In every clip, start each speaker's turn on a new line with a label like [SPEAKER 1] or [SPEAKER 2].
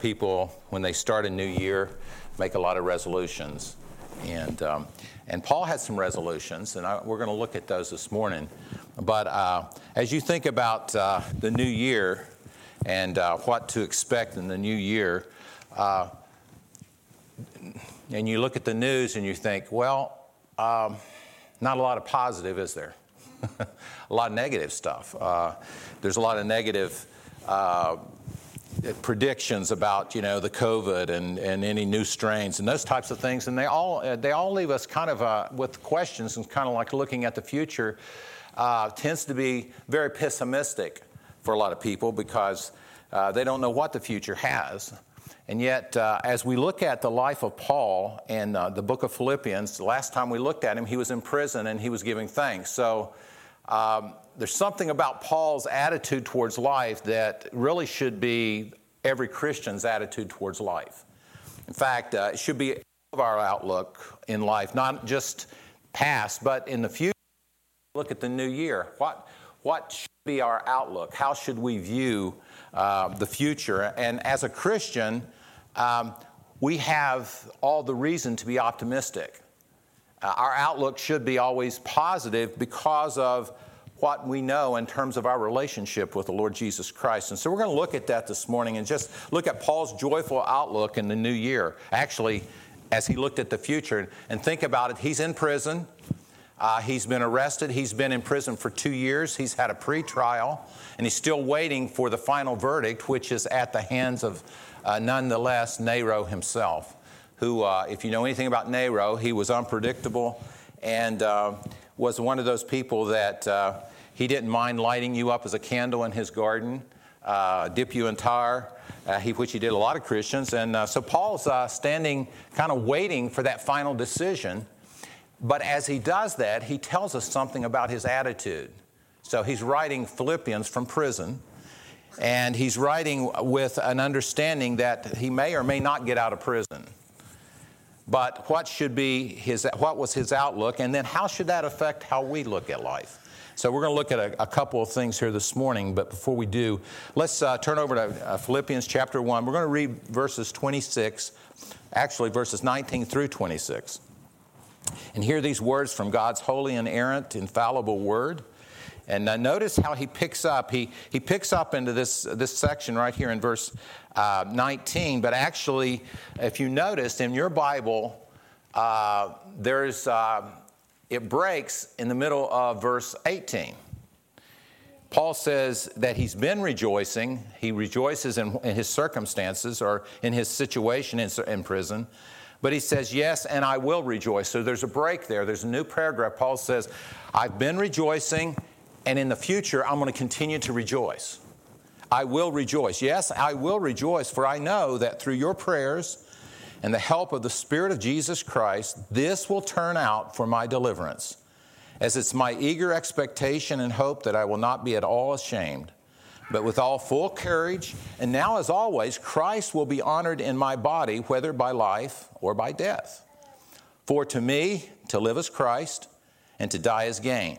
[SPEAKER 1] people, when they start a new year, make a lot of resolutions. And, um, and Paul had some resolutions, and I, we're going to look at those this morning. But uh, as you think about uh, the new year and uh, what to expect in the new year, uh, and you look at the news and you think, well, um, not a lot of positive, is there? a lot of negative stuff. Uh, there's a lot of negative uh, predictions about you know the COVID and, and any new strains and those types of things, and they all uh, they all leave us kind of uh, with questions and kind of like looking at the future. Uh, tends to be very pessimistic for a lot of people because uh, they don't know what the future has. And yet, uh, as we look at the life of Paul in uh, the book of Philippians, the last time we looked at him, he was in prison and he was giving thanks. So um, there's something about Paul's attitude towards life that really should be every Christian's attitude towards life. In fact, uh, it should be of our outlook in life, not just past, but in the future. Look at the new year. What, what should be our outlook? How should we view uh, the future? And as a Christian, um, we have all the reason to be optimistic. Uh, our outlook should be always positive because of what we know in terms of our relationship with the Lord Jesus Christ. And so we're going to look at that this morning and just look at Paul's joyful outlook in the new year. Actually, as he looked at the future and think about it, he's in prison. Uh, he's been arrested. He's been in prison for two years. He's had a pre-trial, and he's still waiting for the final verdict, which is at the hands of, uh, nonetheless, Nero himself. Who, uh, if you know anything about Nero, he was unpredictable and uh, was one of those people that uh, he didn't mind lighting you up as a candle in his garden, uh, dip you in tar, uh, he, which he did a lot of Christians. And uh, so Paul's uh, standing, kind of waiting for that final decision. But as he does that, he tells us something about his attitude. So he's writing Philippians from prison. And he's writing with an understanding that he may or may not get out of prison but what should be his what was his outlook and then how should that affect how we look at life so we're going to look at a, a, couple of things here this morning, but before we do, let's uh, turn over to uh, Philippians chapter 1. We're going to read verses 26, actually verses 19 through 26. And hear these words from God's holy, inerrant, infallible word. And uh, notice how he picks up. He, he picks up into this, this section right here in verse uh, 19. But actually, if you noticed in your Bible, uh, there's uh, it breaks in the middle of verse 18. Paul says that he's been rejoicing. He rejoices in, in his circumstances or in his situation in, in prison. But he says, Yes, and I will rejoice. So there's a break there. There's a new paragraph. Paul says, I've been rejoicing, and in the future, I'm going to continue to rejoice. I will rejoice. Yes, I will rejoice, for I know that through your prayers, and the help of the Spirit of Jesus Christ, this will turn out for my deliverance, as it's my eager expectation and hope that I will not be at all ashamed, but with all full courage. And now, as always, Christ will be honored in my body, whether by life or by death. For to me, to live is Christ, and to die is gain.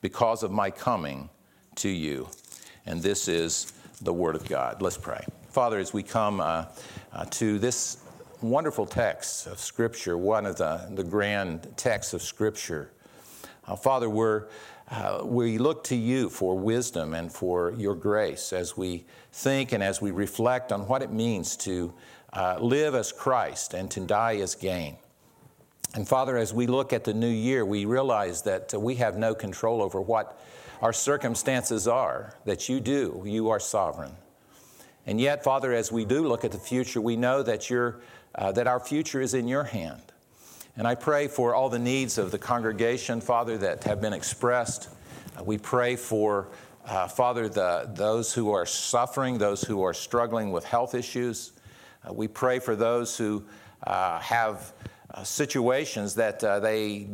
[SPEAKER 1] because of my coming to you. And this is the Word of God. Let's pray. Father, as we come uh, uh, to this wonderful text of Scripture, one of the, the grand texts of Scripture, uh, Father, we're, uh, we look to you for wisdom and for your grace as we think and as we reflect on what it means to uh, live as Christ and to die as gain. And Father, as we look at the new year, we realize that we have no control over what our circumstances are, that you do. You are sovereign. And yet, Father, as we do look at the future, we know that, you uh, that our future is in your hand. And I pray for all the needs of the congregation, Father, that have been expressed. Uh, we pray for, uh, Father, the, those who are suffering, those who are struggling with health issues. Uh, we pray for those who uh, have uh, situations that uh, they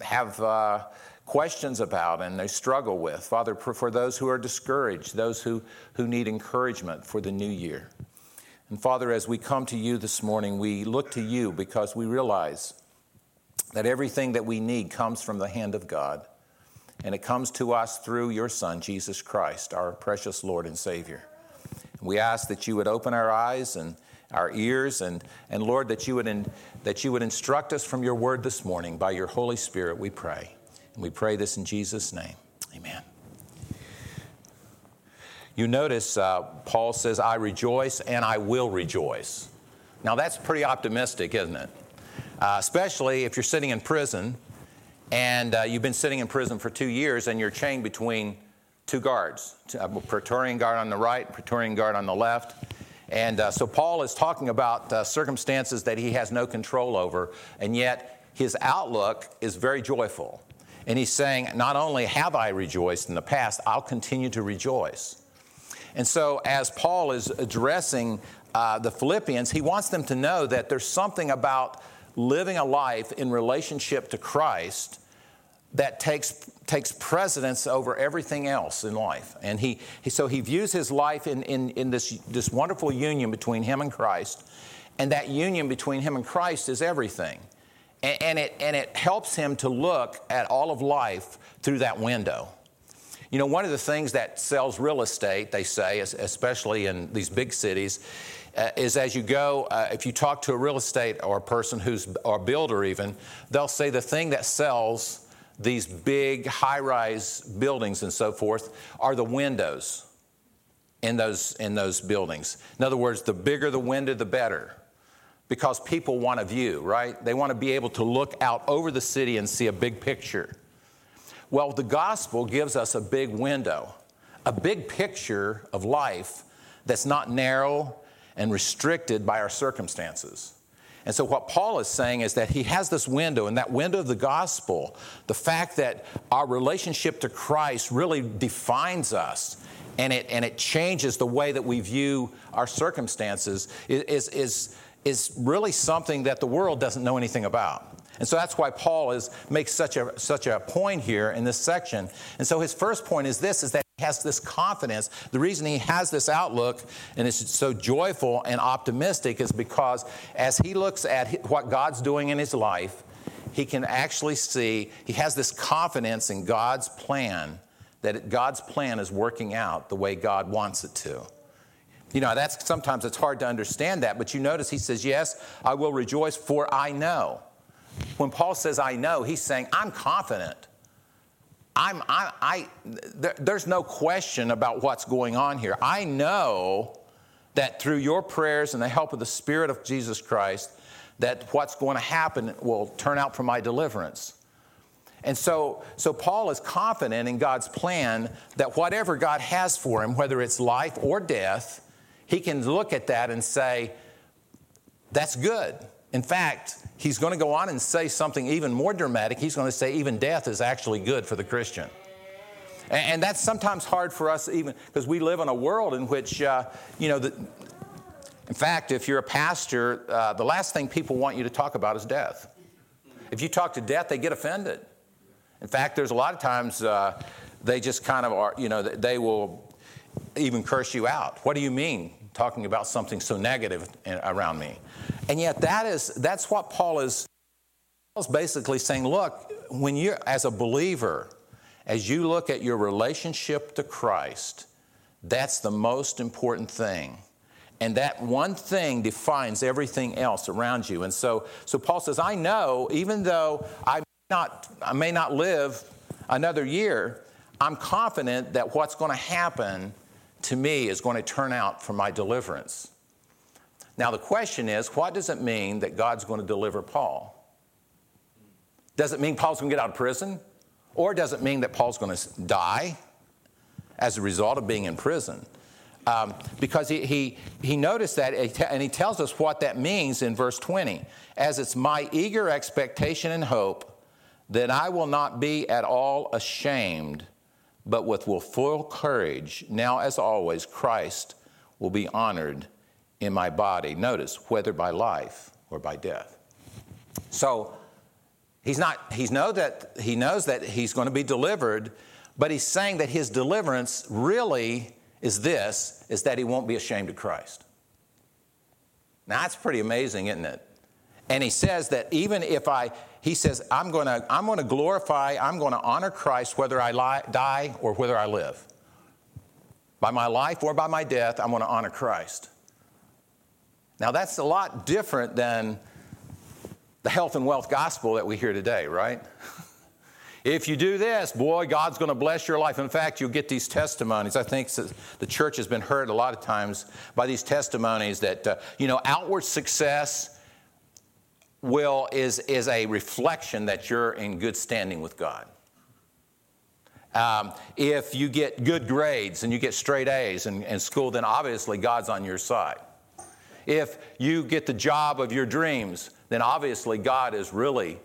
[SPEAKER 1] have uh, questions about and they struggle with. Father, for those who are discouraged, those who, who need encouragement for the new year. And Father, as we come to you this morning, we look to you because we realize that everything that we need comes from the hand of God. And it comes to us through your Son, Jesus Christ, our precious Lord and Savior. We ask that you would open our eyes and our ears, and, and Lord, that you, would in, that you would instruct us from your word this morning by your Holy Spirit, we pray. And we pray this in Jesus' name. Amen. You notice uh, Paul says, I rejoice and I will rejoice. Now, that's pretty optimistic, isn't it? Uh, especially if you're sitting in prison and uh, you've been sitting in prison for two years and you're chained between two guards a Praetorian guard on the right, Praetorian guard on the left. And uh, so Paul is talking about uh, circumstances that he has no control over, and yet his outlook is very joyful. And he's saying, Not only have I rejoiced in the past, I'll continue to rejoice. And so, as Paul is addressing uh, the Philippians, he wants them to know that there's something about living a life in relationship to Christ that takes, takes precedence over everything else in life. And he, he so he views his life in, in, in this, this wonderful union between him and Christ. And that union between him and Christ is everything. And, and, it, and it helps him to look at all of life through that window. You know, one of the things that sells real estate, they say, especially in these big cities, uh, is as you go, uh, if you talk to a real estate or a person who's, or a builder even, they'll say the thing that sells these big high rise buildings and so forth are the windows in those, in those buildings. In other words, the bigger the window, the better. Because people want a view, right? They want to be able to look out over the city and see a big picture. Well, the gospel gives us a big window, a big picture of life that's not narrow and restricted by our circumstances. And so, what Paul is saying is that he has this window, and that window of the gospel, the fact that our relationship to Christ really defines us and it, and it changes the way that we view our circumstances, is, is, is really something that the world doesn't know anything about. And so that's why Paul is, makes such a, such a point here in this section. And so his first point is this, is that has this confidence. The reason he has this outlook and is so joyful and optimistic is because as he looks at what God's doing in his life, he can actually see, he has this confidence in God's plan, that God's plan is working out the way God wants it to. You know, that's sometimes it's hard to understand that, but you notice he says, Yes, I will rejoice, for I know. When Paul says, I know, he's saying, I'm confident. I'm, I, I there, there's no question about what's going on here. I know that through your prayers and the help of the Spirit of Jesus Christ, that what's going to happen will turn out for my deliverance. And so, so Paul is confident in God's plan that whatever God has for him, whether it's life or death, he can look at that and say, that's good. In fact, he's going to go on and say something even more dramatic. He's going to say, even death is actually good for the Christian. And, and that's sometimes hard for us, even because we live in a world in which, uh, you know, the, in fact, if you're a pastor, uh, the last thing people want you to talk about is death. If you talk to death, they get offended. In fact, there's a lot of times uh, they just kind of are, you know, they will even curse you out. What do you mean talking about something so negative around me? And yet that is that's what Paul is Paul's basically saying, look, when you're as a believer, as you look at your relationship to Christ, that's the most important thing. And that one thing defines everything else around you. And so, so Paul says, I know, even though I may not, I may not live another year, I'm confident that what's going to happen to me is going to turn out for my deliverance. Now, the question is what does it mean that God's going to deliver Paul? Does it mean Paul's going to get out of prison? Or does it mean that Paul's going to die as a result of being in prison? Um, because he, he, he noticed that, and he tells us what that means in verse 20. As it's my eager expectation and hope that I will not be at all ashamed, but with full courage, now as always, Christ will be honored in my body. Notice, whether by life or by death. So he's not, he's know that, he knows that he's going to be delivered, but he's saying that his deliverance really is this, is that he won't be ashamed of Christ. Now that's pretty amazing, isn't it? And he says that even if I, he says, I'm going to, I'm going to glorify, I'm going to honor Christ whether I lie, die or whether I live. By my life or by my death, I'm going to honor Christ. Now, that's a lot different than the health and wealth gospel that we hear today, right? if you do this, boy, God's going to bless your life. In fact, you'll get these testimonies. I think the church has been hurt a lot of times by these testimonies that, uh, you know, outward success will is, is a reflection that you're in good standing with God. Um, if you get good grades and you get straight A's in, in school, then obviously God's on your side. If you get the job of your dreams, then obviously God is really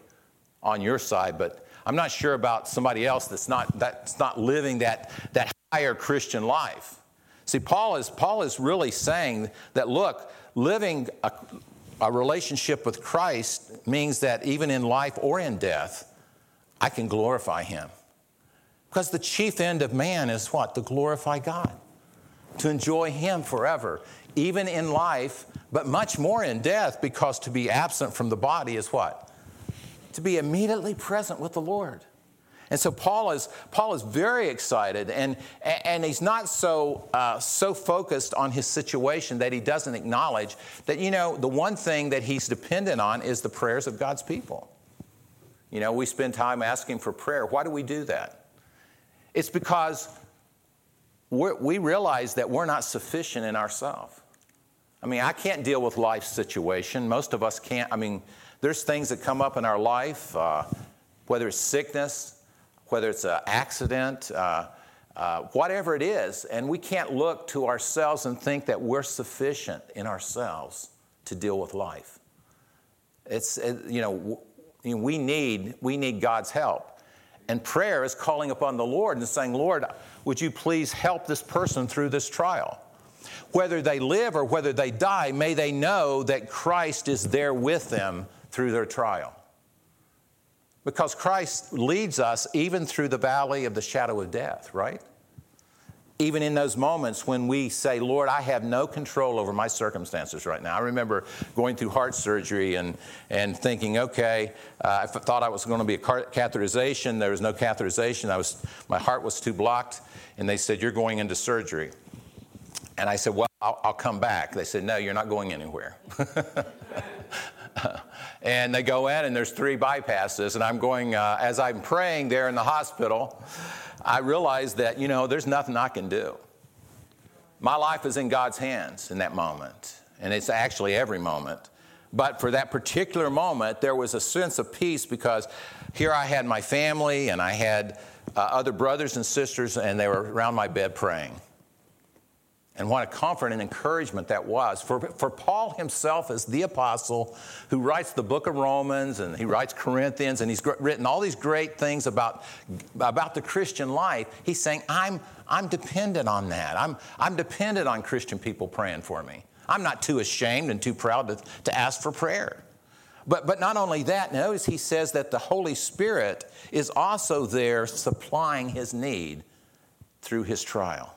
[SPEAKER 1] on your side. But I'm not sure about somebody else that's not, that's not living that, that higher Christian life. See, Paul is, Paul is really saying that, look, living a, a relationship with Christ means that even in life or in death, I can glorify Him. Because the chief end of man is what? To glorify God, to enjoy Him forever even in life, but much more in death, because to be absent from the body is what? To be immediately present with the Lord. And so Paul is, Paul is very excited, and, and he's not so, uh, so focused on his situation that he doesn't acknowledge that, you know, the one thing that he's dependent on is the prayers of God's people. You know, we spend time asking for prayer. Why do we do that? It's because we realize that we're not sufficient in ourselves. I mean, I can't deal with life situation. Most of us can't. I mean, there's things that come up in our life, uh, whether it's sickness, whether it's an accident, uh, uh, whatever it is, and we can't look to ourselves and think that we're sufficient in ourselves to deal with life. It's, it, you know, we need, we need God's help. And prayer is calling upon the Lord and saying, Lord, would you please help this person through this trial? Whether they live or whether they die, may they know that Christ is there with them through their trial. Because Christ leads us even through the valley of the shadow of death, right? Even in those moments when we say, Lord, I have no control over my circumstances right now. I remember going through heart surgery and, and thinking, okay, uh, I thought I was going to be a catheterization. There was no catheterization. I was, my heart was too blocked. And they said, You're going into surgery. And I said, Well, I'll, I'll come back. They said, No, you're not going anywhere. and they go in, and there's three bypasses. And I'm going, uh, as I'm praying there in the hospital, I realize that, you know, there's nothing I can do. My life is in God's hands in that moment. And it's actually every moment. But for that particular moment, there was a sense of peace because here I had my family and I had uh, other brothers and sisters, and they were around my bed praying. And what a comfort and encouragement that was. For, for Paul himself, as the apostle who writes the book of Romans and he writes Corinthians and he's written all these great things about, about the Christian life, he's saying, I'm, I'm dependent on that. I'm, I'm dependent on Christian people praying for me. I'm not too ashamed and too proud to, to ask for prayer. But, but not only that, notice he says that the Holy Spirit is also there supplying his need through his trial.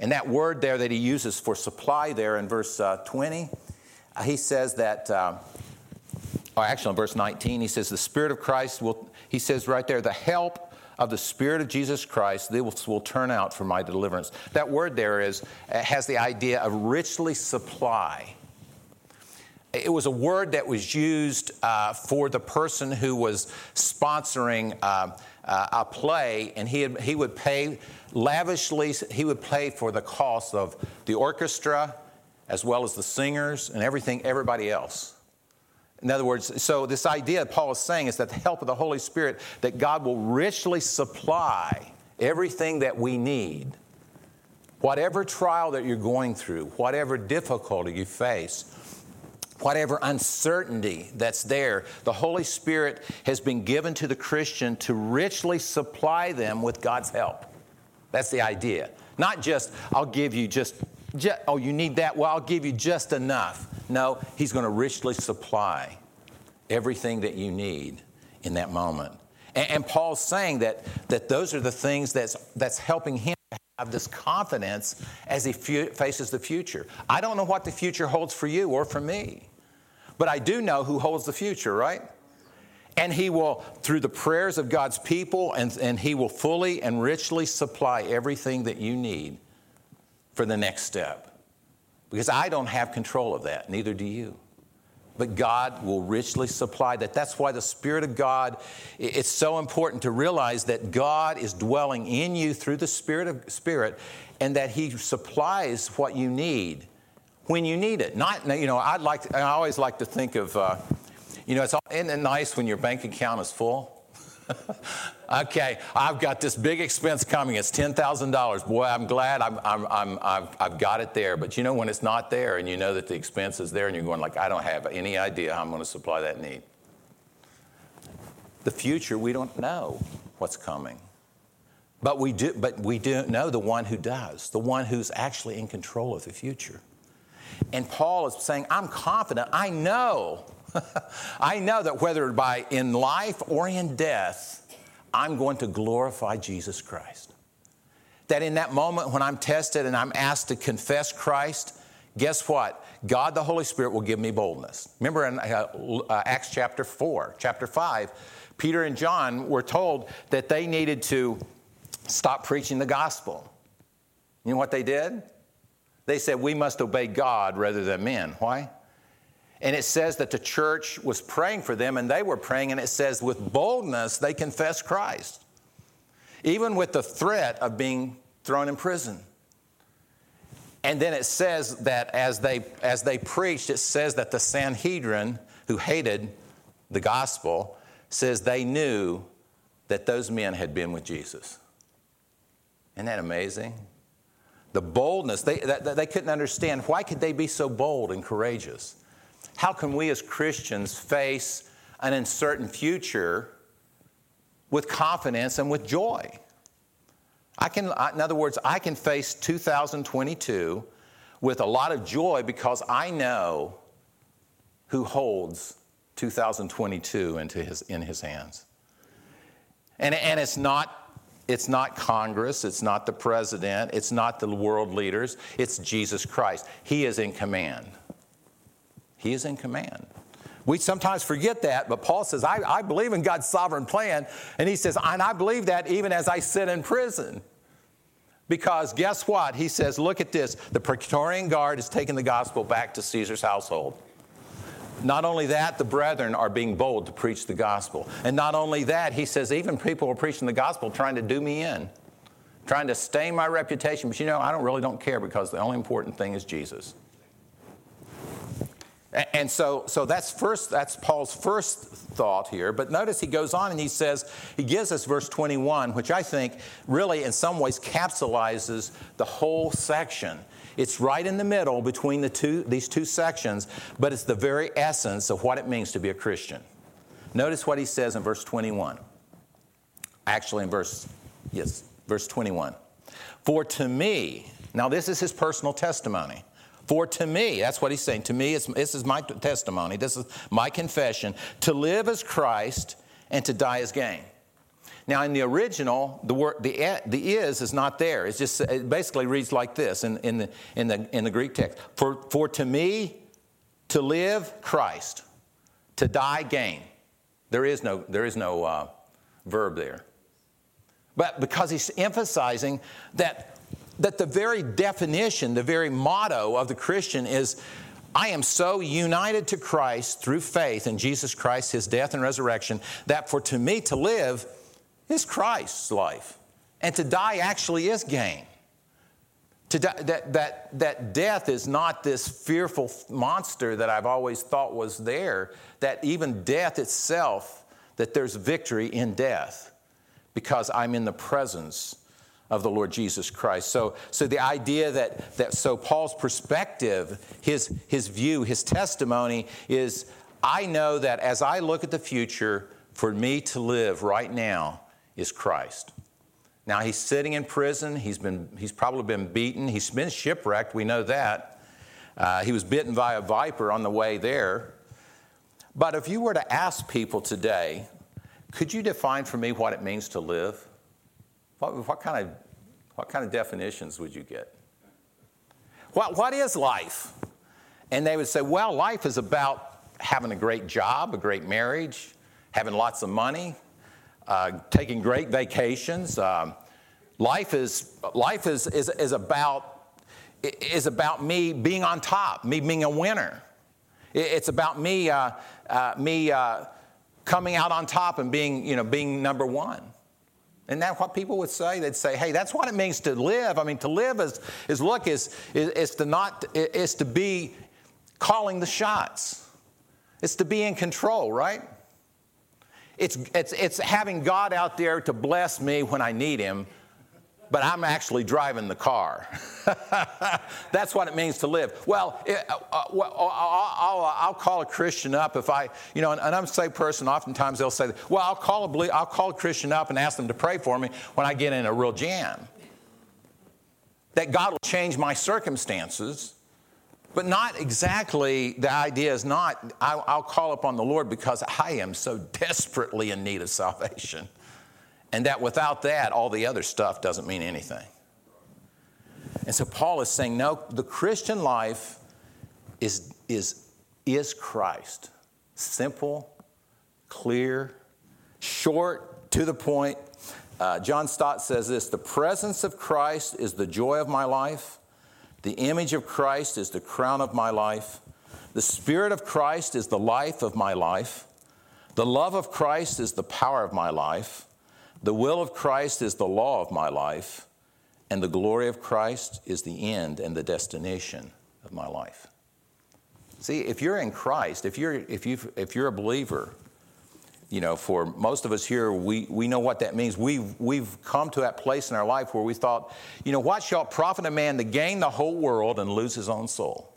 [SPEAKER 1] And that word there that he uses for supply there in verse uh, 20, uh, he says that, uh, or actually in verse 19, he says, The Spirit of Christ will, he says right there, the help of the Spirit of Jesus Christ will, will turn out for my deliverance. That word there is, uh, has the idea of richly supply. It was a word that was used uh, for the person who was sponsoring uh, uh, a play, and he, had, he would pay lavishly, he would pay for the cost of the orchestra as well as the singers and everything, everybody else. In other words, so this idea Paul is saying is that the help of the Holy Spirit, that God will richly supply everything that we need. Whatever trial that you're going through, whatever difficulty you face, whatever uncertainty that's there, the Holy Spirit has been given to the Christian to richly supply them with God's help. That's the idea. Not just, I'll give you just oh, you need that? Well, I'll give you just enough. No, He's going to richly supply everything that you need in that moment. And, and Paul's saying that, that those are the things that's, that's helping him have this confidence as he faces the future. I don't know what the future holds for you or for me, but I do know who holds the future, right? And he will, through the prayers of God's people, and, and he will fully and richly supply everything that you need for the next step. Because I don't have control of that, neither do you. But God will richly supply that. That's why the Spirit of God, it's so important to realize that God is dwelling in you through the Spirit of Spirit and that He supplies what you need when you need it. Not, you know, I'd like to, I always like to think of, uh, you know, it's isn't it nice when your bank account is full? okay, I've got this big expense coming. It's $10,000. Boy, I'm glad I'm, I'm, I'm, I've, I've got it there. But you know, when it's not there and you know that the expense is there and you're going like, I don't have any idea how I'm going to supply that need. The future, we don't know what's coming. But we do, but we do know the one who does, the one who's actually in control of the future. And Paul is saying, I'm confident, I know I know that whether by in life or in death, I'm going to glorify Jesus Christ. That in that moment when I'm tested and I'm asked to confess Christ, guess what? God the Holy Spirit will give me boldness. Remember in uh, uh, Acts chapter 4, chapter 5, Peter and John were told that they needed to stop preaching the gospel. You know what they did? They said, We must obey God rather than men. Why? And it says that the church was praying for them and they were praying, and it says, with boldness, they confessed Christ, even with the threat of being thrown in prison. And then it says that as they, as they preached, it says that the Sanhedrin, who hated the gospel, says they knew that those men had been with Jesus. Isn't that amazing? The boldness, they, that, they couldn't understand. Why could they be so bold and courageous? How can we as Christians face an uncertain future with confidence and with joy? I can, in other words, I can face 2022 with a lot of joy because I know who holds 2022 into his, in his hands. And, and it's, not, it's not Congress, it's not the president, it's not the world leaders, it's Jesus Christ. He is in command. He is in command. We sometimes forget that, but Paul says, I, I believe in God's sovereign plan. And he says, and I believe that even as I sit in prison. Because guess what? He says, look at this. The Praetorian Guard is taking the gospel back to Caesar's household. Not only that, the brethren are being bold to preach the gospel. And not only that, he says, even people are preaching the gospel trying to do me in, trying to stain my reputation. But you know, I don't really don't care because the only important thing is Jesus. And so, so that's first, that's Paul's first thought here. But notice he goes on and he says, he gives us verse 21, which I think really in some ways capsulizes the whole section. It's right in the middle between the two, these two sections, but it's the very essence of what it means to be a Christian. Notice what he says in verse 21. Actually, in verse, yes, verse 21. For to me, now this is his personal testimony. For to me, that's what he's saying. To me, this is my testimony, this is my confession. To live as Christ and to die as gain. Now, in the original, the word the, the is is not there. It's just it basically reads like this in, in, the, in, the, in the Greek text. For, for to me, to live Christ, to die gain. There is no, there is no uh, verb there. But because he's emphasizing that that the very definition, the very motto of the Christian is I am so united to Christ through faith in Jesus Christ, his death and resurrection, that for to me to live is Christ's life. And to die actually is gain. To die, that, that, that death is not this fearful monster that I've always thought was there, that even death itself, that there's victory in death because I'm in the presence of the Lord Jesus Christ. So, so the idea that, that so Paul's perspective, his, his view, his testimony is I know that as I look at the future, for me to live right now is Christ. Now he's sitting in prison. He's, been, he's probably been beaten. He's been shipwrecked. We know that. Uh, he was bitten by a viper on the way there. But if you were to ask people today, could you define for me what it means to live? What, what kind, of, what kind of definitions would you get? What, what is life? And they would say, well, life is about having a great job, a great marriage, having lots of money, uh, taking great vacations. Um, life is, life is, is, is, about, is about me being on top, me being a winner. It's about me, uh, uh, me uh, coming out on top and being, you know, being number one. And that's what people would say. They'd say, hey, that's what it means to live. I mean, to live is, is look, is, is, is to not, is to be calling the shots. It's to be in control, right? It's, it's, it's having God out there to bless me when I need Him, but I'm actually driving the car. That's what it means to live. Well, it, uh, uh, well I'll, I'll, call a Christian up if I, you know, an, an unsaved person, oftentimes they'll say, well, I'll call, a, I'll call a Christian up and ask them to pray for me when I get in a real jam. That God will change my circumstances but not exactly, the idea is not, I'll, call upon the Lord because I am so desperately in need of salvation. And that without that, all the other stuff doesn't mean anything. And so Paul is saying, no, the Christian life is, is, is Christ. Simple, clear, short, to the point. Uh, John Stott says this the presence of Christ is the joy of my life. The image of Christ is the crown of my life. The Spirit of Christ is the life of my life. The love of Christ is the power of my life. The will of Christ is the law of my life. And the glory of Christ is the end and the destination of my life. See, if you're in Christ, if you're, if you if you're a believer, you know, for most of us here, we, we know what that means. We've, we've come to that place in our life where we thought, you know, what shall profit a man to gain the whole world and lose his own soul?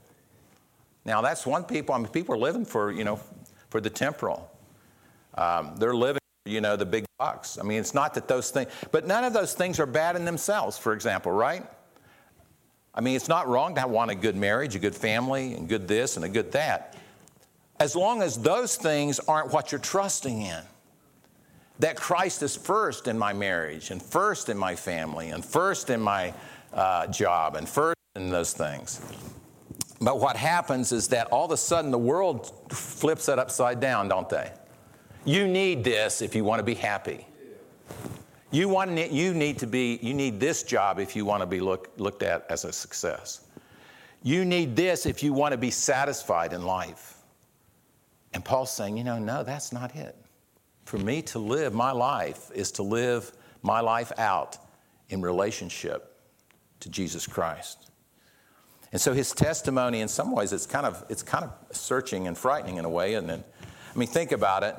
[SPEAKER 1] Now, that's one people, I mean, people are living for, you know, for the temporal. Um, they're living, you know, the big bucks. I mean, it's not that those things, but none of those things are bad in themselves, for example, right? I mean, it's not wrong to want a good marriage, a good family, and good this and a good that as long as those things aren't what you're trusting in. That Christ is first in my marriage, and first in my family, and first in my uh, job, and first in those things. But what happens is that all of a sudden the world flips that upside down, don't they? You need this if you want to be happy. You, want, you need to be, you need this job if you want to be look, looked at as a success. You need this if you want to be satisfied in life. And Paul's saying, you know, no, that's not it. For me to live my life is to live my life out in relationship to Jesus Christ. And so his testimony, in some ways, it's kind of, it's kind of searching and frightening in a way, isn't it? I mean, think about it.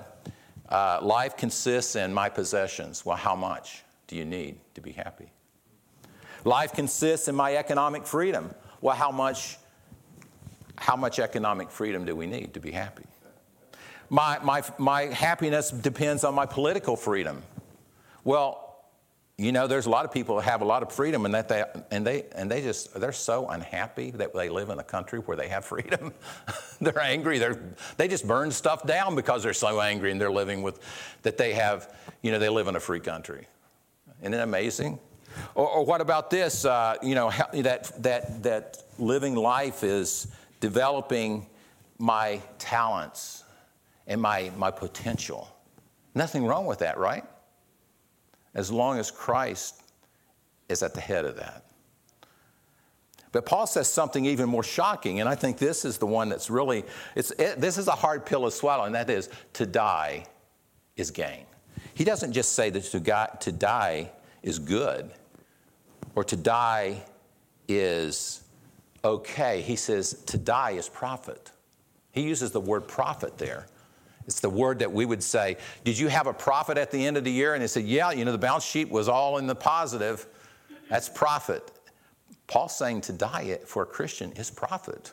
[SPEAKER 1] Uh, life consists in my possessions. Well, how much do you need to be happy? Life consists in my economic freedom. Well, how much, how much economic freedom do we need to be happy? My, my, my happiness depends on my political freedom. Well, you know, there's a lot of people that have a lot of freedom and that they and they and they just they're so unhappy that they live in a country where they have freedom. they're angry. They're they just burn stuff down because they're so angry and they're living with that they have, you know, they live in a free country. Isn't it amazing? Or, or what about this? Uh, you know, that that that living life is developing my talents and my, my potential. Nothing wrong with that, right? As long as Christ is at the head of that. But Paul says something even more shocking, and I think this is the one that's really, it's, it, this is a hard pill to swallow, and that is to die is gain. He doesn't just say that to, God, to die is good or to die is okay. He says to die is profit. He uses the word profit there. It's the word that we would say, Did you have a profit at the end of the year? And they said, Yeah, you know, the balance sheet was all in the positive. That's profit. Paul's saying to die for a Christian is profit.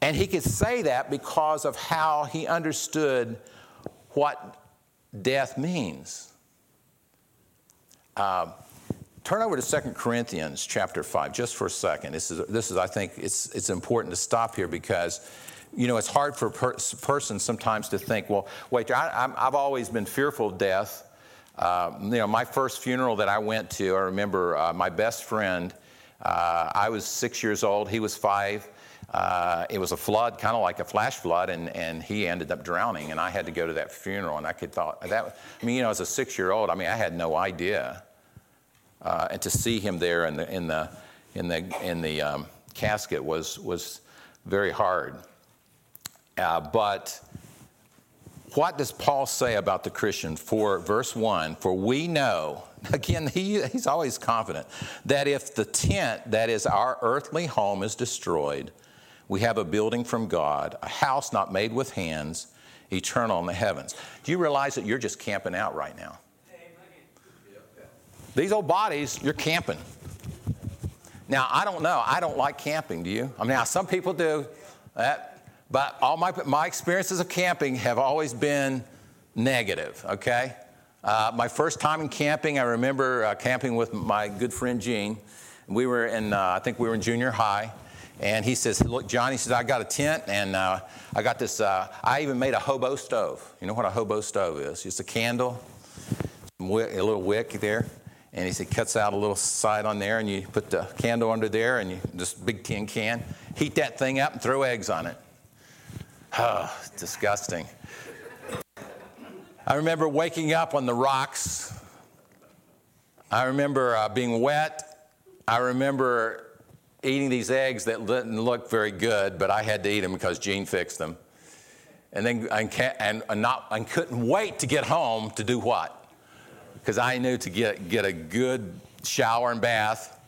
[SPEAKER 1] And he could say that because of how he understood what death means. Uh, turn over to 2 Corinthians chapter 5 just for a second. This is, this is I think, it's, it's important to stop here because, you know, it's hard for a per- person sometimes to think, well, wait, I, have always been fearful of death. Uh, you know, my first funeral that I went to, I remember uh, my best friend, uh, I was six years old, he was five. Uh, it was a flood, kind of like a flash flood, and, and he ended up drowning. And I had to go to that funeral, and I could thought that. I mean, you know, as a six-year-old, I mean, I had no idea. Uh, and to see him there in the in the in the in the um, casket was was very hard. Uh, but what does Paul say about the Christian? For verse 1 For we know, again, he, he's always confident, that if the tent that is our earthly home is destroyed, we have a building from God, a house not made with hands, eternal in the heavens. Do you realize that you're just camping out right now? These old bodies, you're camping. Now, I don't know. I don't like camping, do you? I mean, now, some people do that, but all my, my experiences of camping have always been negative, okay? Uh, my first time in camping, I remember uh, camping with my good friend Gene. We were in, uh, I think we were in junior high, and he says, Look, John, he says, I got a tent and uh, I got this, uh, I even made a hobo stove. You know what a hobo stove is? Just a candle, a little wick there. And he said, cuts out a little side on there and you put the candle under there and you, this big tin can, heat that thing up and throw eggs on it. Oh, disgusting. I remember waking up on the rocks. I remember uh, being wet. I remember eating these eggs that didn't look very good, but I had to eat them because Gene fixed them. And then I, and, not, I couldn't wait to get home to do what? Because I knew to get, get a good shower and bath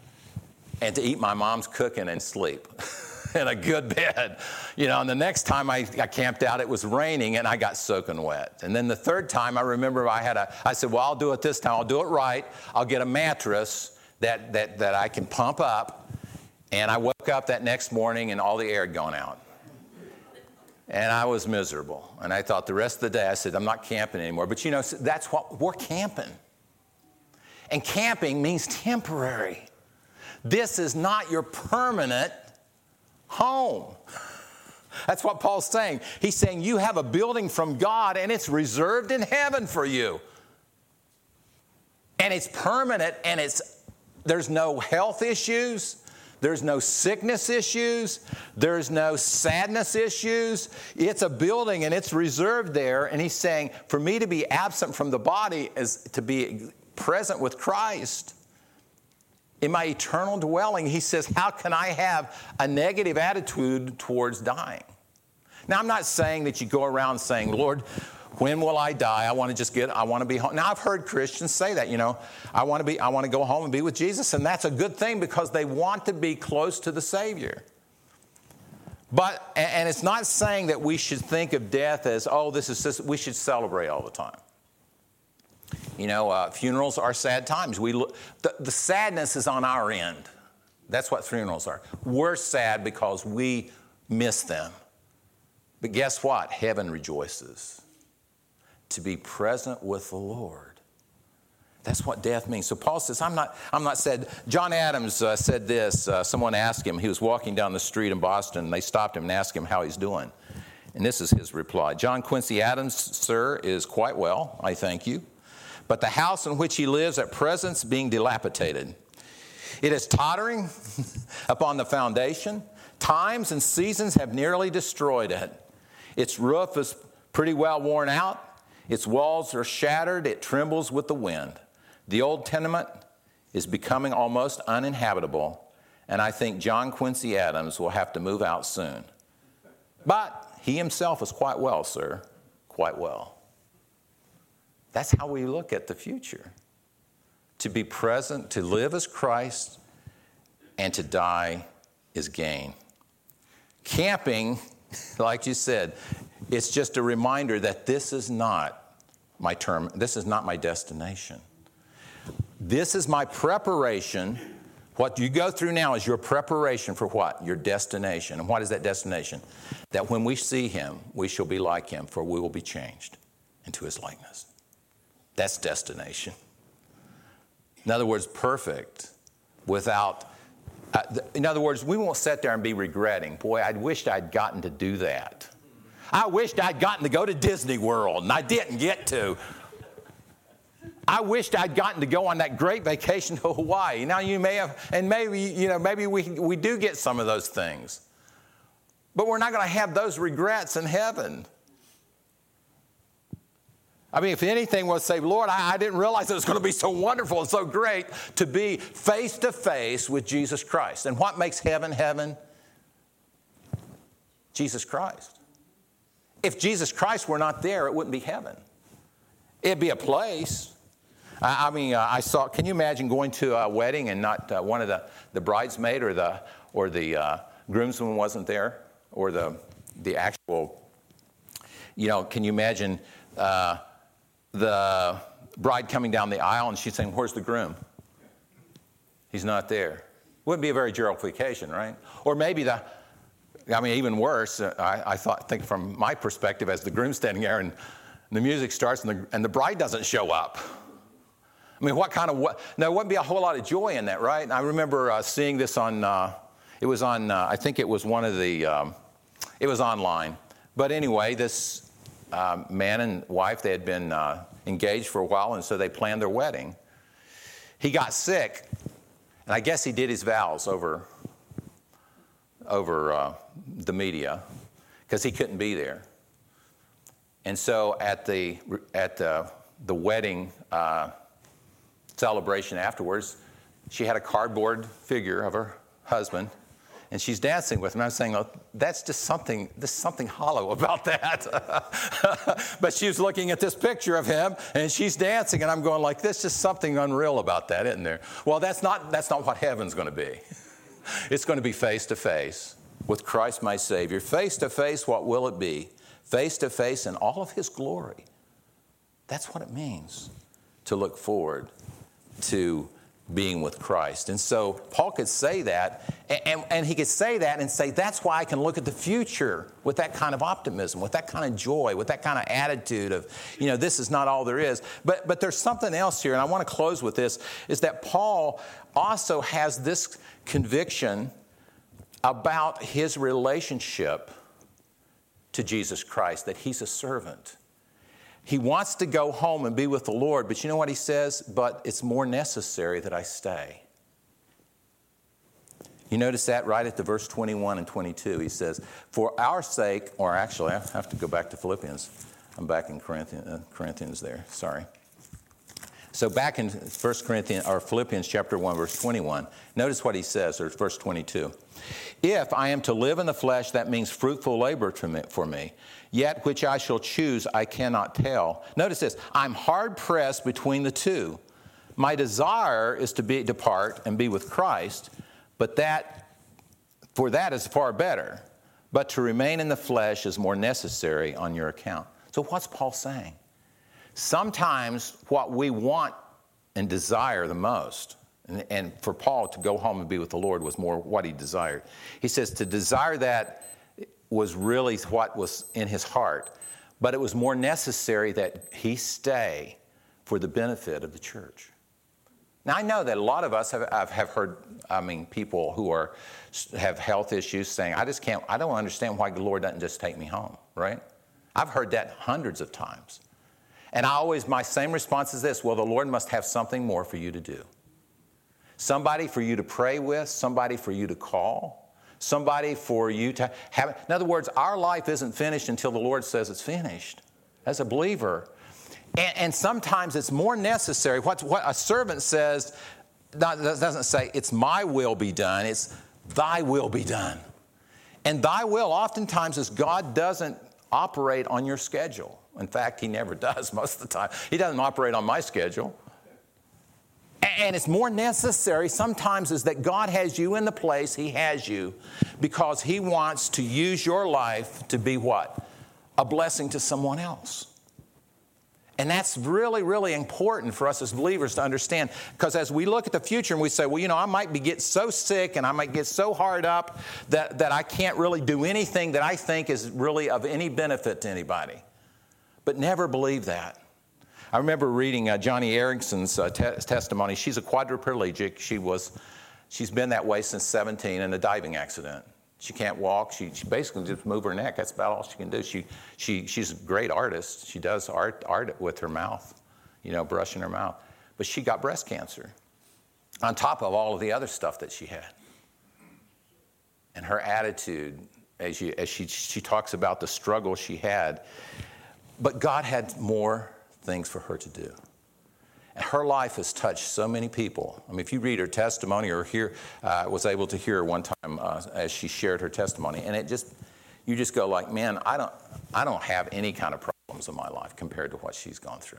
[SPEAKER 1] and to eat my mom's cooking and sleep in a good bed. You know, and the next time I, I camped out, it was raining and I got soaking wet. And then the third time, I remember I had a, I said, well, I'll do it this time. I'll do it right. I'll get a mattress that, that, that I can pump up and I woke up that next morning and all the air had gone out. And I was miserable. And I thought the rest of the day, I said, I'm not camping anymore. But you know, that's what we're camping. And camping means temporary. This is not your permanent home. That's what Paul's saying. He's saying you have a building from God and it's reserved in heaven for you. And it's permanent and it's there's no health issues, there's no sickness issues. There's no sadness issues. It's a building and it's reserved there. And he's saying, for me to be absent from the body is to be present with Christ. In my eternal dwelling, he says, How can I have a negative attitude towards dying? Now, I'm not saying that you go around saying, Lord, when will I die? I want to just get, I want to be home. Now, I've heard Christians say that, you know, I want to be, I want to go home and be with Jesus. And that's a good thing because they want to be close to the Savior. But, and it's not saying that we should think of death as, oh, this is just, we should celebrate all the time. You know, uh, funerals are sad times. We look, the, the sadness is on our end. That's what funerals are. We're sad because we miss them. But guess what? Heaven rejoices to be present with the Lord. That's what death means. So Paul says, I'm not, I'm not said. John Adams uh, said this. Uh, someone asked him, he was walking down the street in Boston, and they stopped him and asked him how he's doing. And this is his reply John Quincy Adams, sir, is quite well, I thank you. But the house in which he lives at present being dilapidated. It is tottering upon the foundation. Times and seasons have nearly destroyed it. Its roof is pretty well worn out. Its walls are shattered, it trembles with the wind. The old tenement is becoming almost uninhabitable, and I think John Quincy Adams will have to move out soon. But he himself is quite well, sir, quite well. That's how we look at the future to be present, to live as Christ, and to die is gain. Camping, like you said, it's just a reminder that this is not my term, this is not my destination. This is my preparation. What you go through now is your preparation for what? Your destination. And what is that destination? That when we see him, we shall be like him, for we will be changed into his likeness. That's destination. In other words, perfect without. Uh, in other words, we won't sit there and be regretting, boy, I wished I'd gotten to do that. I wished I'd gotten to go to Disney World and I didn't get to. I wished I'd gotten to go on that great vacation to Hawaii. Now you may have, and maybe, you know, maybe we, we do get some of those things. But we're not going to have those regrets in heaven. I mean, if anything, we'll say, Lord, I, I didn't realize it was going to be so wonderful and so great to be face to face with Jesus Christ. And what makes heaven heaven? Jesus Christ. If Jesus Christ were not there, it wouldn't be heaven. It'd be a place. I, I mean, uh, I saw, can you imagine going to a wedding and not uh, one of the, the bridesmaid or the, or the uh, groomsman wasn't there? Or the, the actual, you know, can you imagine uh, the bride coming down the aisle and she's saying, Where's the groom? He's not there. Wouldn't be a very joyful occasion, right? Or maybe the, I mean, even worse, uh, I, I thought, think from my perspective, as the groom standing there and the music starts and the, and the bride doesn't show up. I mean, what kind of what? There wouldn't be a whole lot of joy in that, right? I remember uh, seeing this on. Uh, it was on. Uh, I think it was one of the. Um, it was online, but anyway, this uh, man and wife, they had been uh, engaged for a while, and so they planned their wedding. He got sick, and I guess he did his vows over, over uh, the media because he couldn't be there. And so at the, at the, the wedding uh, celebration afterwards, she had a cardboard figure of her husband and she's dancing with him. I'm saying, oh, that's just something, there's something hollow about that. but she's looking at this picture of him and she's dancing, and I'm going like, there's just something unreal about that, isn't there? Well, that's not, that's not what heaven's going to be. It's going to be face to face with Christ my Savior. Face to face, what will it be? Face to face in all of His glory. That's what it means to look forward to being with Christ. And so Paul could say that, and, and, he could say that and say, that's why I can look at the future with that kind of optimism, with that kind of joy, with that kind of attitude of, you know, this is not all there is. But, but there's something else here, and I want to close with this, is that Paul also has this conviction about his relationship to Jesus Christ, that he's a servant. He wants to go home and be with the Lord, but you know what he says? But it's more necessary that I stay. You notice that right at the verse 21 and 22. He says, For our sake, or actually, I have to go back to Philippians. I'm back in Corinthians, uh, Corinthians there, sorry. So back in 1 Corinthians or Philippians chapter 1 verse 21, notice what he says or verse 22. If I am to live in the flesh that means fruitful labor for me, yet which I shall choose I cannot tell. Notice this, I'm hard pressed between the two. My desire is to be depart and be with Christ, but that for that is far better. But to remain in the flesh is more necessary on your account. So what's Paul saying? Sometimes what we want and desire the most, and, and, for Paul to go home and be with the Lord was more what he desired. He says to desire that was really what was in his heart, but it was more necessary that he stay for the benefit of the church. Now, I know that a lot of us have, have heard, I mean, people who are, have health issues saying, I just can't, I don't understand why the Lord doesn't just take me home, right? I've heard that hundreds of times. And I always, my same response is this well, the Lord must have something more for you to do. Somebody for you to pray with, somebody for you to call, somebody for you to have. In other words, our life isn't finished until the Lord says it's finished as a believer. And, and sometimes it's more necessary. What, what a servant says doesn't say, it's my will be done, it's thy will be done. And thy will oftentimes is God doesn't operate on your schedule. In fact, he never does most of the time. He doesn't operate on my schedule. And it's more necessary sometimes is that God has you in the place He has you because He wants to use your life to be what? A blessing to someone else. And that's really, really important for us as believers to understand. Because as we look at the future and we say, well, you know, I might be get so sick and I might get so hard up that, that I can't really do anything that I think is really of any benefit to anybody. But never believe that. I remember reading uh, Joni Eareckson's uh, te- testimony. She's a quadriplegic. She was, she's been that way since 17 in a diving accident. She can't walk. She, she basically just move her neck. That's about all she can do. She, she, she's a great artist. She does art, art with her mouth, you know, brushing her mouth. But she got breast cancer on top of all of the other stuff that she had. And her attitude, as, you, as she, she talks about the struggle she had, but God had more things for her to do. And her life has touched so many people. I mean, if you read her testimony or hear, uh, was able to hear her one time uh, as she shared her testimony, and it just, you just go like, man, I don't, I don't have any kind of problems in my life compared to what she's gone through.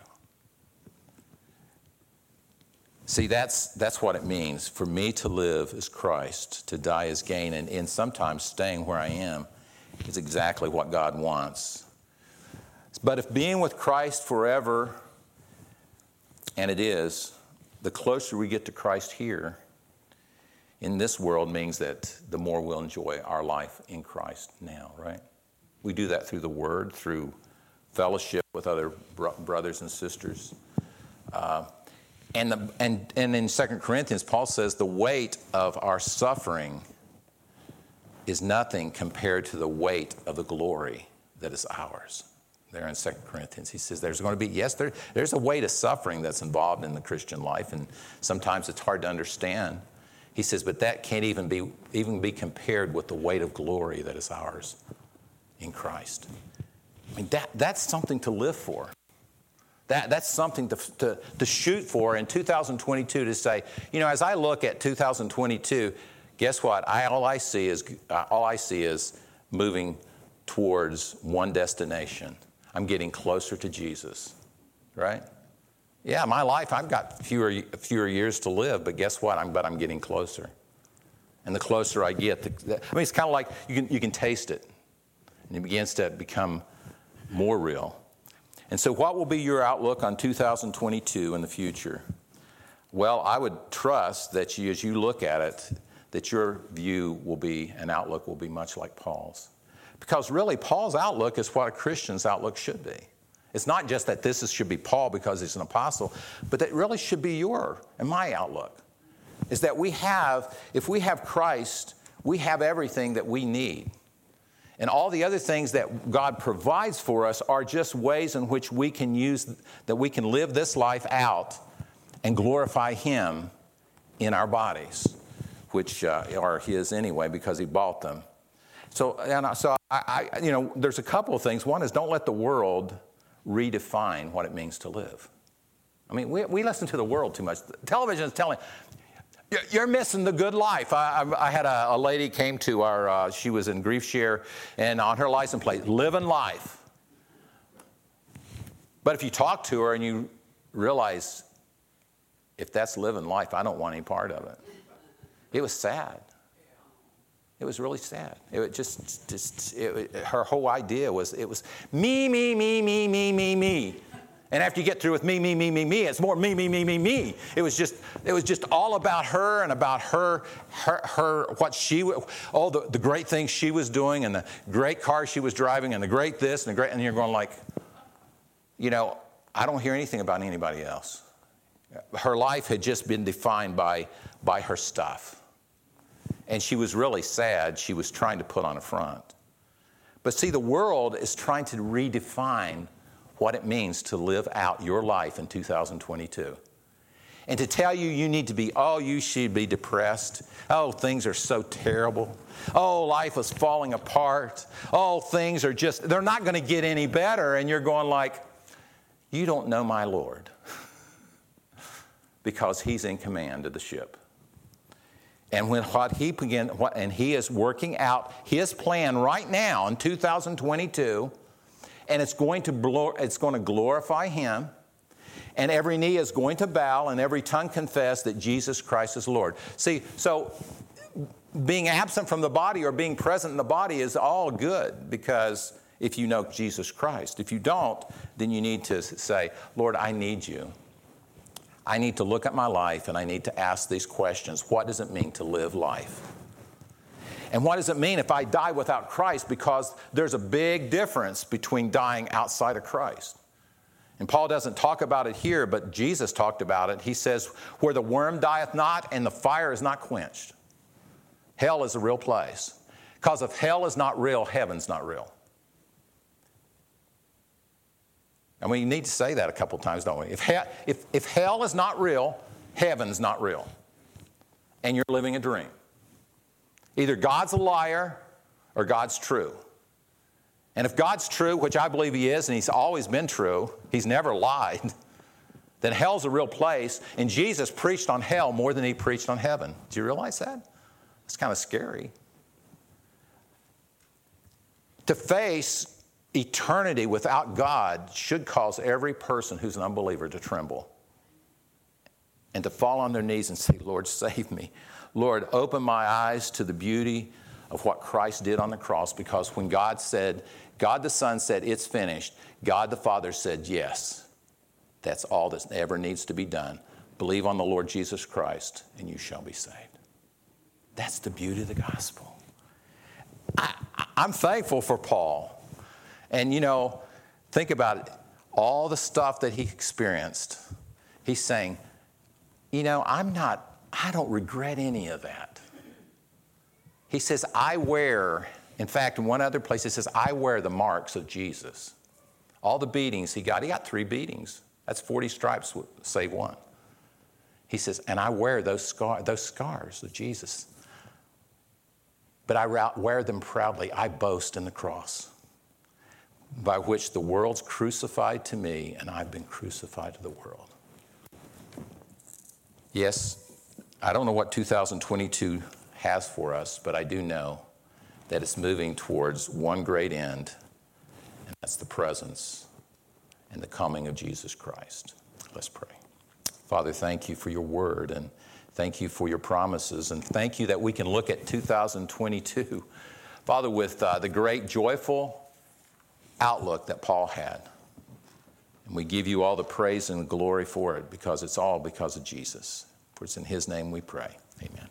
[SPEAKER 1] See, that's, that's what it means. For me to live is Christ, to die is gain, and, and sometimes staying where I am is exactly what God wants. But if being with Christ forever, and it is, the closer we get to Christ here in this world means that the more we'll enjoy our life in Christ now, right? We do that through the Word, through fellowship with other bro- brothers and sisters. Uh, and, the, and, and in 2 Corinthians, Paul says the weight of our suffering is nothing compared to the weight of the glory that is ours there in 2 Corinthians. He says there's going to be, yes, there, there's a weight of suffering that's involved in the Christian life, and sometimes it's hard to understand. He says, but that can't even be, even be compared with the weight of glory that is ours in Christ. I mean, that, that's something to live for. That, that's something to, to, to shoot for in 2022 to say, you know, as I look at 2022, guess what? I, all, I see is, uh, all I see is moving towards one destination I'm getting closer to Jesus, right? Yeah, my life, I've got fewer, fewer years to live, but guess what? I'm, but I'm getting closer. And the closer I get, the, the, I mean, it's kind of like you can, you can taste it, and it begins to become more real. And so, what will be your outlook on 2022 in the future? Well, I would trust that you, as you look at it, that your view will be, an outlook will be much like Paul's. Because really, Paul's outlook is what a Christian's outlook should be. It's not just that this is, should be Paul because he's an apostle, but that really should be your and my outlook. Is that we have, if we have Christ, we have everything that we need. And all the other things that God provides for us are just ways in which we can use, that we can live this life out and glorify Him in our bodies, which uh, are His anyway because He bought them. So, and so I, I, you know, there's a couple of things. One is don't let the world redefine what it means to live. I mean, we, we listen to the world too much. Television is telling, you're missing the good life. I, I, I had a, a, lady came to our, uh, she was in grief share, and on her license plate, living life. But if you talk to her and you realize, if that's living life, I don't want any part of it. It was sad. It was really sad. It just, just it, her whole idea was it was me, me, me, me, me, me, me. And after you get through with me, me, me, me, me, it's more me, me, me, me, me. It was just, it was just all about her and about her, her, her what she, all the, the great things she was doing and the great car she was driving and the great this and the great, and you're going like, you know, I don't hear anything about anybody else. Her life had just been defined by, by her stuff and she was really sad. She was trying to put on a front. But see, the world is trying to redefine what it means to live out your life in 2022. And to tell you you need to be, oh, you should be depressed. Oh, things are so terrible. Oh, life is falling apart. Oh, things are just, they're not going to get any better. And you're going like, you don't know my Lord. because he's in command of the ship. And when what he began, what, and he is working out his plan right now in 2022, and it's going to blow, it's going to glorify him, and every knee is going to bow, and every tongue confess that Jesus Christ is Lord. See, so being absent from the body or being present in the body is all good because if you know Jesus Christ. If you don't, then you need to say, Lord, I need you. I need to look at my life and I need to ask these questions. What does it mean to live life? And what does it mean if I die without Christ? Because there's a big difference between dying outside of Christ. And Paul doesn't talk about it here, but Jesus talked about it. He says, Where the worm dieth not and the fire is not quenched. Hell is a real place. Because if hell is not real, heaven's not real. And we need to say that a couple times, don't we? If, if, if hell is not real, heaven's not real. And you're living a dream. Either God's a liar or God's true. And if God's true, which I believe He is, and He's always been true, He's never lied, then hell's a real place. And Jesus preached on hell more than He preached on heaven. Do you realize that? It's kind of scary. To face eternity without God should cause every person who's an unbeliever to tremble and to fall on their knees and say, Lord, save me. Lord, open my eyes to the beauty of what Christ did on the cross because when God said, God the Son said, It's finished, God the Father said, Yes. That's all that ever needs to be done. Believe on the Lord Jesus Christ and you shall be saved. That's the beauty of the gospel. I, am thankful for Paul. And you know, think about it all the stuff that he experienced. He's saying, you know, I'm not, I don't regret any of that. He says, I wear, in fact, in one other place, he says, I wear the marks of Jesus. All the beatings he got, he got three beatings. That's 40 stripes, save one. He says, and I wear those, scar, those scars of Jesus. But I wear them proudly. I boast in the cross by which the world's crucified to me, and I've been crucified to the world. Yes, I don't know what 2022 has for us, but I do know that it's moving towards one great end, and that's the presence and the coming of Jesus Christ. Let's pray. Father, thank you for your word and thank you for your promises, and thank you that we can look at 2022, Father, with uh, the great joyful outlook that Paul had. And we give you all the praise and glory for it because it's all because of Jesus. For it's in his name we pray. Amen.